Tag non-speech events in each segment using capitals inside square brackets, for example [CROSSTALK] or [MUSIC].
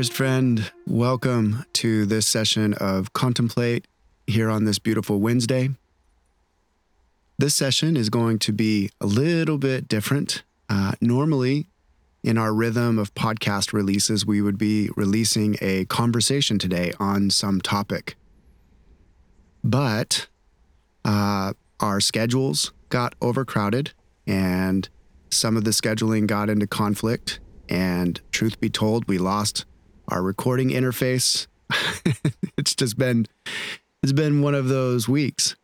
dearest friend. Welcome to this session of Contemplate here on this beautiful Wednesday. This session is going to be a little bit different. Uh, normally, in our rhythm of podcast releases, we would be releasing a conversation today on some topic. But uh, our schedules got overcrowded and some of the scheduling got into conflict and truth be told, we lost our recording interface. [LAUGHS] it's just been it's been one of those weeks.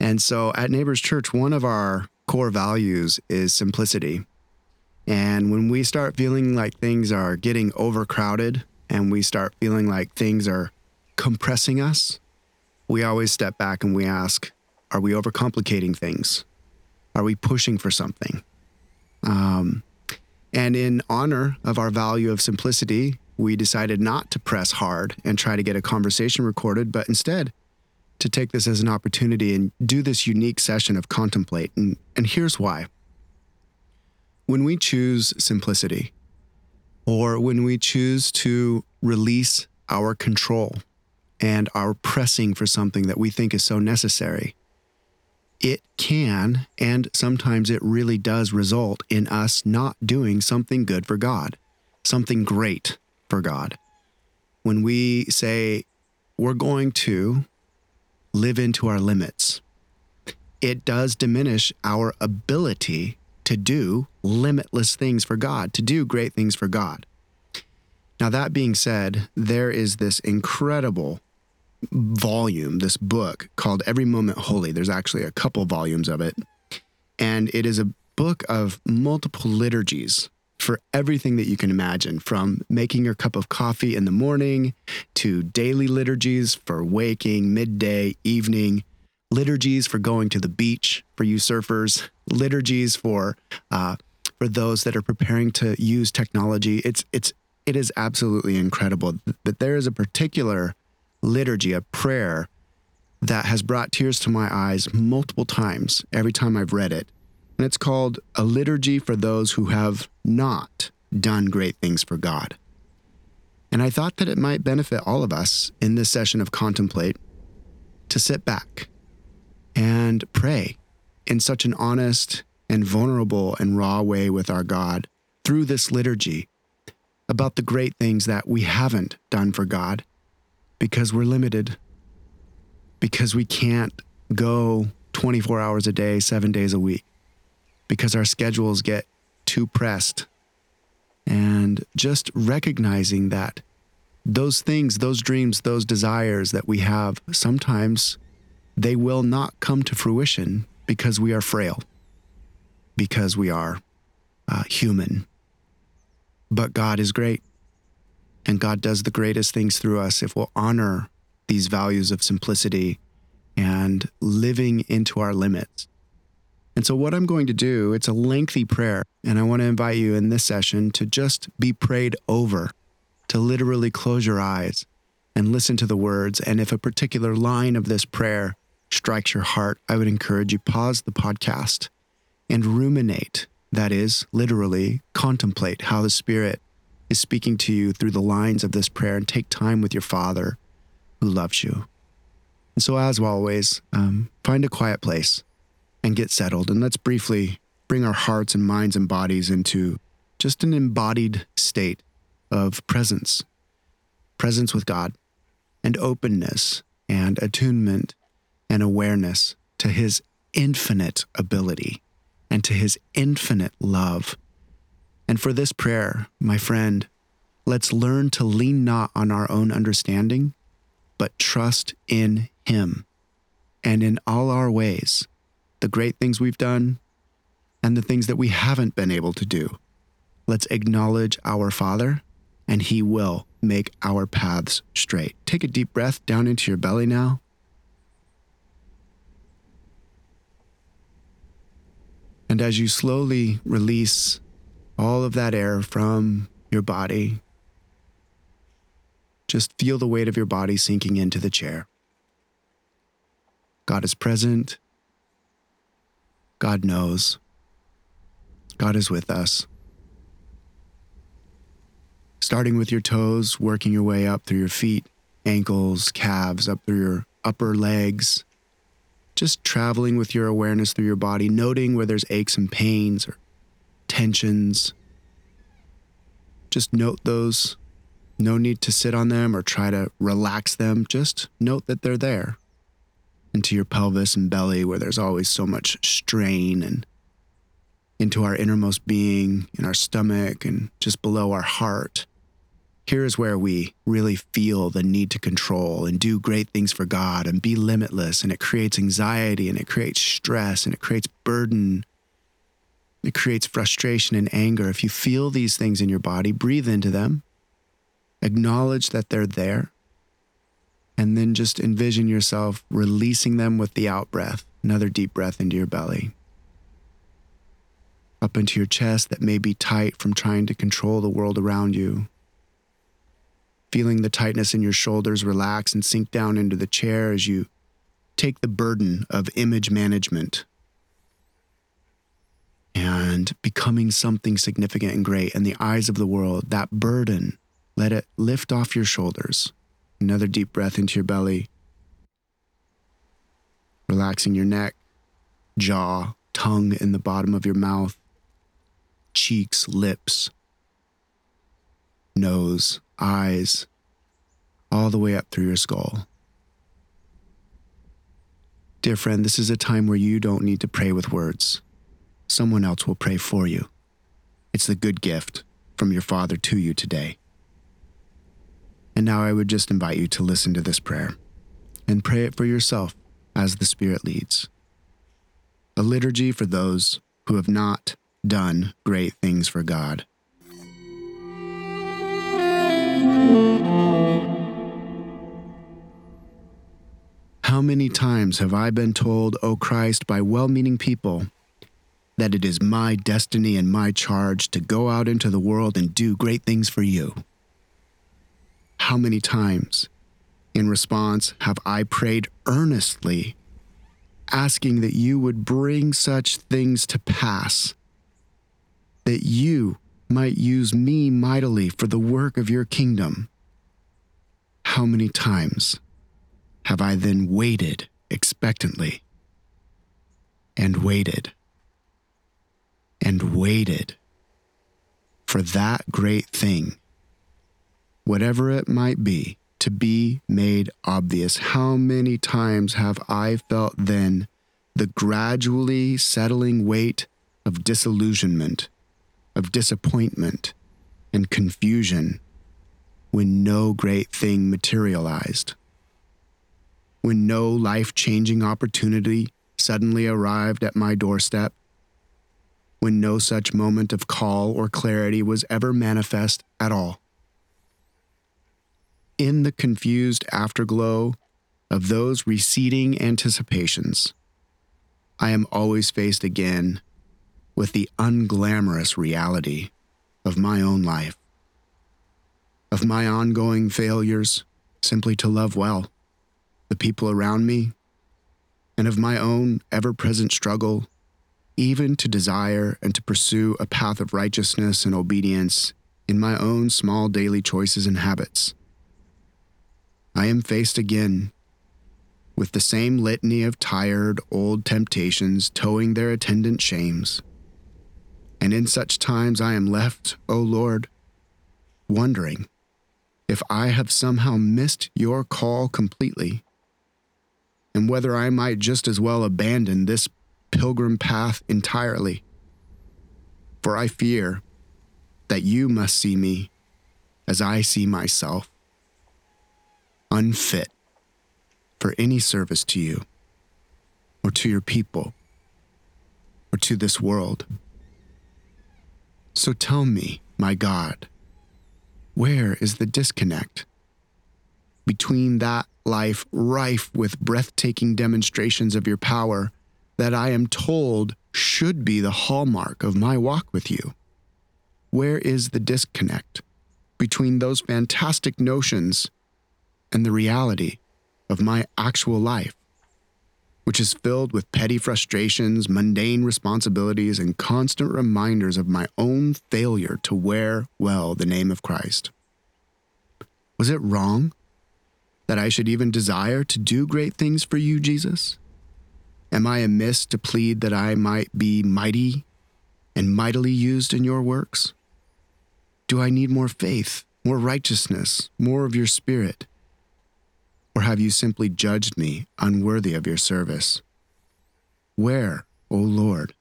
And so at Neighbors Church, one of our core values is simplicity. And when we start feeling like things are getting overcrowded and we start feeling like things are compressing us, we always step back and we ask, are we overcomplicating things? Are we pushing for something? Um, and in honor of our value of simplicity, we decided not to press hard and try to get a conversation recorded, but instead to take this as an opportunity and do this unique session of contemplate. And, and here's why. When we choose simplicity, or when we choose to release our control and our pressing for something that we think is so necessary, it can, and sometimes it really does result in us not doing something good for God, something great for God. When we say we're going to live into our limits, it does diminish our ability to do limitless things for God, to do great things for God. Now, that being said, there is this incredible volume, this book called Every Moment Holy. There's actually a couple volumes of it. And it is a book of multiple liturgies for everything that you can imagine from making your cup of coffee in the morning to daily liturgies for waking, midday, evening, liturgies for going to the beach for you surfers, liturgies for uh, for those that are preparing to use technology. It's it's it is absolutely incredible that there is a particular liturgy, a prayer that has brought tears to my eyes multiple times every time I've read it. And it's called A Liturgy for Those Who Have Not Done Great Things for God. And I thought that it might benefit all of us in this session of Contemplate to sit back and pray in such an honest and vulnerable and raw way with our God through this liturgy about the great things that we haven't done for God because we're limited, because we can't go 24 hours a day, seven days a week, because our schedules get too pressed. And just recognizing that those things, those dreams, those desires that we have, sometimes they will not come to fruition because we are frail, because we are uh, human. But God is great. And God does the greatest things through us if we'll honor these values of simplicity and living into our limits. And so, what I'm going to do, it's a lengthy prayer, and I want to invite you in this session to just be prayed over, to literally close your eyes and listen to the words. And if a particular line of this prayer strikes your heart, I would encourage you pause the podcast and ruminate. That is, literally contemplate how the Spirit is speaking to you through the lines of this prayer and take time with your Father who loves you. And so, as always, um, find a quiet place and get settled. And let's briefly bring our hearts and minds and bodies into just an embodied state of presence, presence with God, and openness and attunement and awareness to His infinite ability and to His infinite love and for this prayer, my friend, let's learn to lean not on our own understanding, but trust in Him. And in all our ways, the great things we've done and the things that we haven't been able to do, let's acknowledge our Father, and He will make our paths straight. Take a deep breath down into your belly now. And as you slowly release all of that air from your body. Just feel the weight of your body sinking into the chair. God is present. God knows. God is with us. starting with your toes, working your way up through your feet, ankles, calves, up through your upper legs. Just traveling with your awareness through your body, noting where there's aches and pains or tensions. Just note those. No need to sit on them or try to relax them. Just note that they're there. Into your pelvis and belly, where there's always so much strain and into our innermost being, in our stomach, and just below our heart. Here is where we really feel the need to control and do great things for God and be limitless. And it creates anxiety and it creates stress and it creates burden. It creates frustration and anger. If you feel these things in your body, breathe into them, acknowledge that they're there, and then just envision yourself releasing them with the out breath, another deep breath into your belly up into your chest that may be tight from trying to control the world around you. Feeling the tightness in your shoulders relax and sink down into the chair as you take the burden of image management and becoming something significant and great in the eyes of the world. That burden, let it lift off your shoulders. Another deep breath into your belly, relaxing your neck, jaw, tongue in the bottom of your mouth cheeks, lips, nose, eyes, all the way up through your skull. Dear friend, this is a time where you don't need to pray with words. Someone else will pray for you. It's the good gift from your Father to you today. And now I would just invite you to listen to this prayer and pray it for yourself as the Spirit leads. A liturgy for those who have not done great things for God. How many times have I been told, O Christ, by well meaning people, that it is my destiny and my charge to go out into the world and do great things for you? How many times, in response, have I prayed earnestly, asking that you would bring such things to pass that you might use me mightily for the work of your kingdom. How many times have I then waited expectantly and waited and waited for that great thing, whatever it might be, to be made obvious? How many times have I felt then the gradually settling weight of disillusionment? of disappointment and confusion when no great thing materialized. When no life changing opportunity suddenly arrived at my doorstep. When no such moment of call or clarity was ever manifest at all. In the confused afterglow of those receding anticipations, I am always faced again with the unglamorous reality of my own life, of my ongoing failures simply to love well the people around me, and of my own ever present struggle, even to desire and to pursue a path of righteousness and obedience in my own small daily choices and habits. I am faced again with the same litany of tired old temptations towing their attendant shames and in such times I am left, O Lord, wondering if I have somehow missed your call completely, and whether I might just as well abandon this pilgrim path entirely. For I fear that you must see me as I see myself, unfit for any service to you, or to your people, or to this world. So tell me, my God, where is the disconnect between that life rife with breathtaking demonstrations of your power that I am told should be the hallmark of my walk with you? Where is the disconnect between those fantastic notions and the reality of my actual life? which is filled with petty frustrations, mundane responsibilities, and constant reminders of my own failure to wear well the name of Christ? Was it wrong that I should even desire to do great things for you, Jesus? Am I amiss to plead that I might be mighty and mightily used in your works? Do I need more faith, more righteousness, more of your spirit? Or have you simply judged me unworthy of your service? Where, O Lord,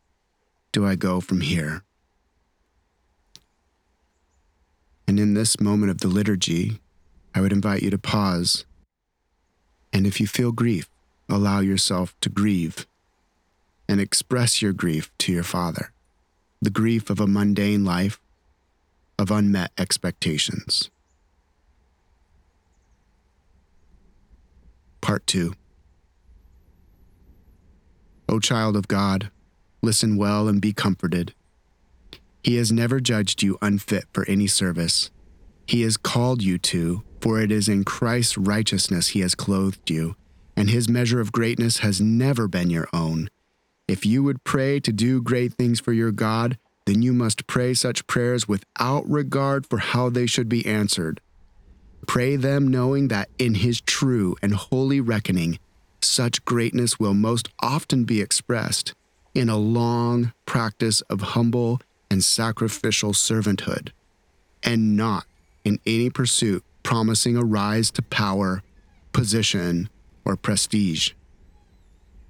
do I go from here? And in this moment of the liturgy, I would invite you to pause. And if you feel grief, allow yourself to grieve and express your grief to your Father the grief of a mundane life, of unmet expectations. Part 2 O child of God, listen well and be comforted. He has never judged you unfit for any service. He has called you to, for it is in Christ's righteousness he has clothed you, and his measure of greatness has never been your own. If you would pray to do great things for your God, then you must pray such prayers without regard for how they should be answered. Pray them knowing that in His true and holy reckoning, such greatness will most often be expressed in a long practice of humble and sacrificial servanthood, and not in any pursuit promising a rise to power, position, or prestige.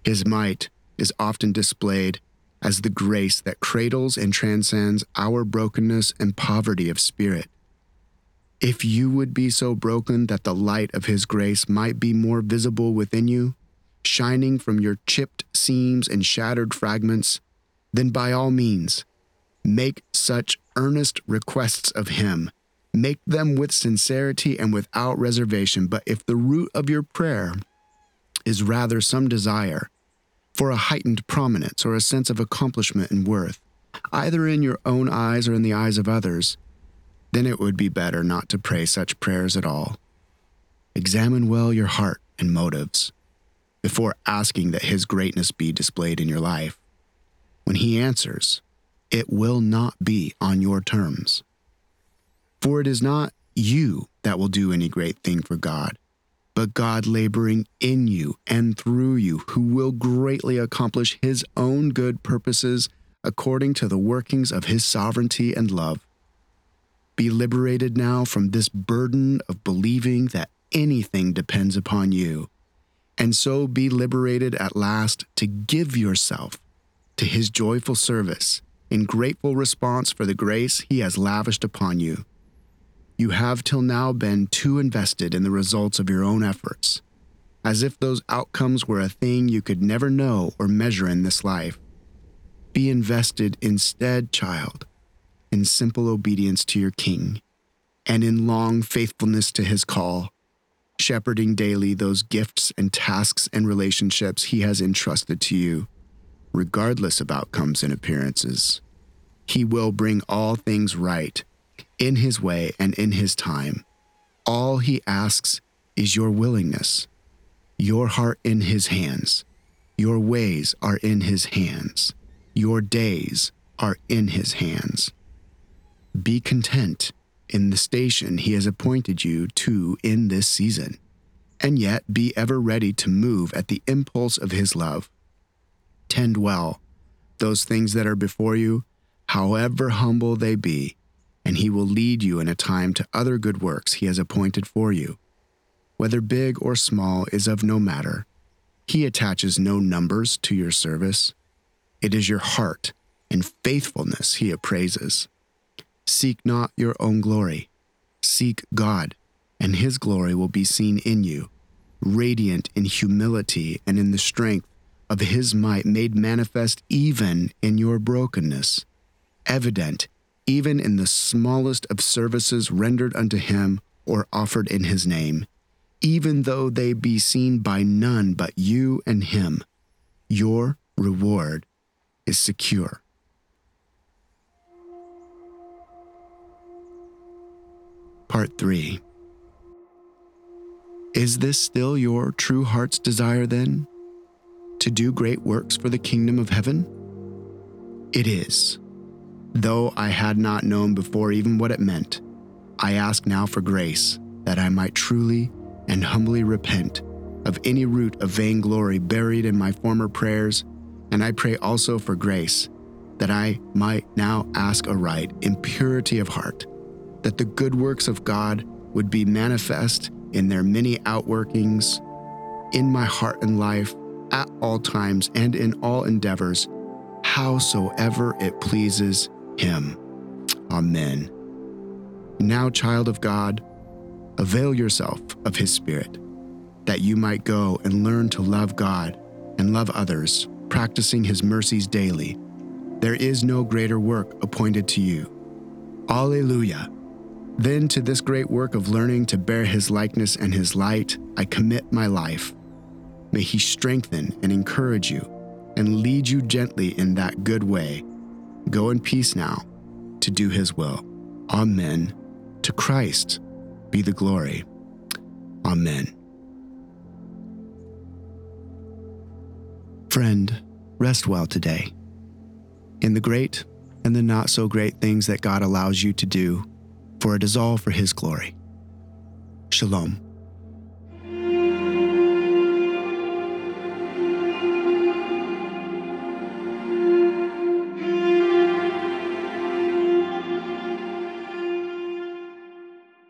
His might is often displayed as the grace that cradles and transcends our brokenness and poverty of spirit if you would be so broken that the light of His grace might be more visible within you, shining from your chipped seams and shattered fragments, then by all means, make such earnest requests of Him. Make them with sincerity and without reservation. But if the root of your prayer is rather some desire for a heightened prominence or a sense of accomplishment and worth, either in your own eyes or in the eyes of others, then it would be better not to pray such prayers at all. Examine well your heart and motives before asking that His greatness be displayed in your life. When He answers, it will not be on your terms. For it is not you that will do any great thing for God, but God laboring in you and through you, who will greatly accomplish His own good purposes according to the workings of His sovereignty and love. Be liberated now from this burden of believing that anything depends upon you, and so be liberated at last to give yourself to His joyful service in grateful response for the grace He has lavished upon you. You have till now been too invested in the results of your own efforts, as if those outcomes were a thing you could never know or measure in this life. Be invested instead, child, in simple obedience to your King, and in long faithfulness to his call, shepherding daily those gifts and tasks and relationships he has entrusted to you, regardless of outcomes and appearances. He will bring all things right, in his way and in his time. All he asks is your willingness, your heart in his hands. Your ways are in his hands. Your days are in his hands. Be content in the station he has appointed you to in this season, and yet be ever ready to move at the impulse of his love. Tend well those things that are before you, however humble they be, and he will lead you in a time to other good works he has appointed for you. Whether big or small is of no matter. He attaches no numbers to your service. It is your heart and faithfulness he appraises. Seek not your own glory. Seek God, and his glory will be seen in you, radiant in humility and in the strength of his might made manifest even in your brokenness, evident even in the smallest of services rendered unto him or offered in his name, even though they be seen by none but you and him. Your reward is secure. Part 3 Is this still your true heart's desire then? to do great works for the kingdom of heaven? It is. Though I had not known before even what it meant, I ask now for grace that I might truly and humbly repent of any root of vainglory buried in my former prayers, and I pray also for grace that I might now ask aright in purity of heart, that the good works of God would be manifest in their many outworkings in my heart and life at all times and in all endeavors, howsoever it pleases Him. Amen. Now, child of God, avail yourself of His Spirit, that you might go and learn to love God and love others, practicing His mercies daily. There is no greater work appointed to you. Alleluia. Then to this great work of learning to bear His likeness and His light, I commit my life. May He strengthen and encourage you and lead you gently in that good way. Go in peace now to do His will. Amen. To Christ be the glory. Amen. Friend, rest well today. In the great and the not so great things that God allows you to do, for it is all for His glory. Shalom.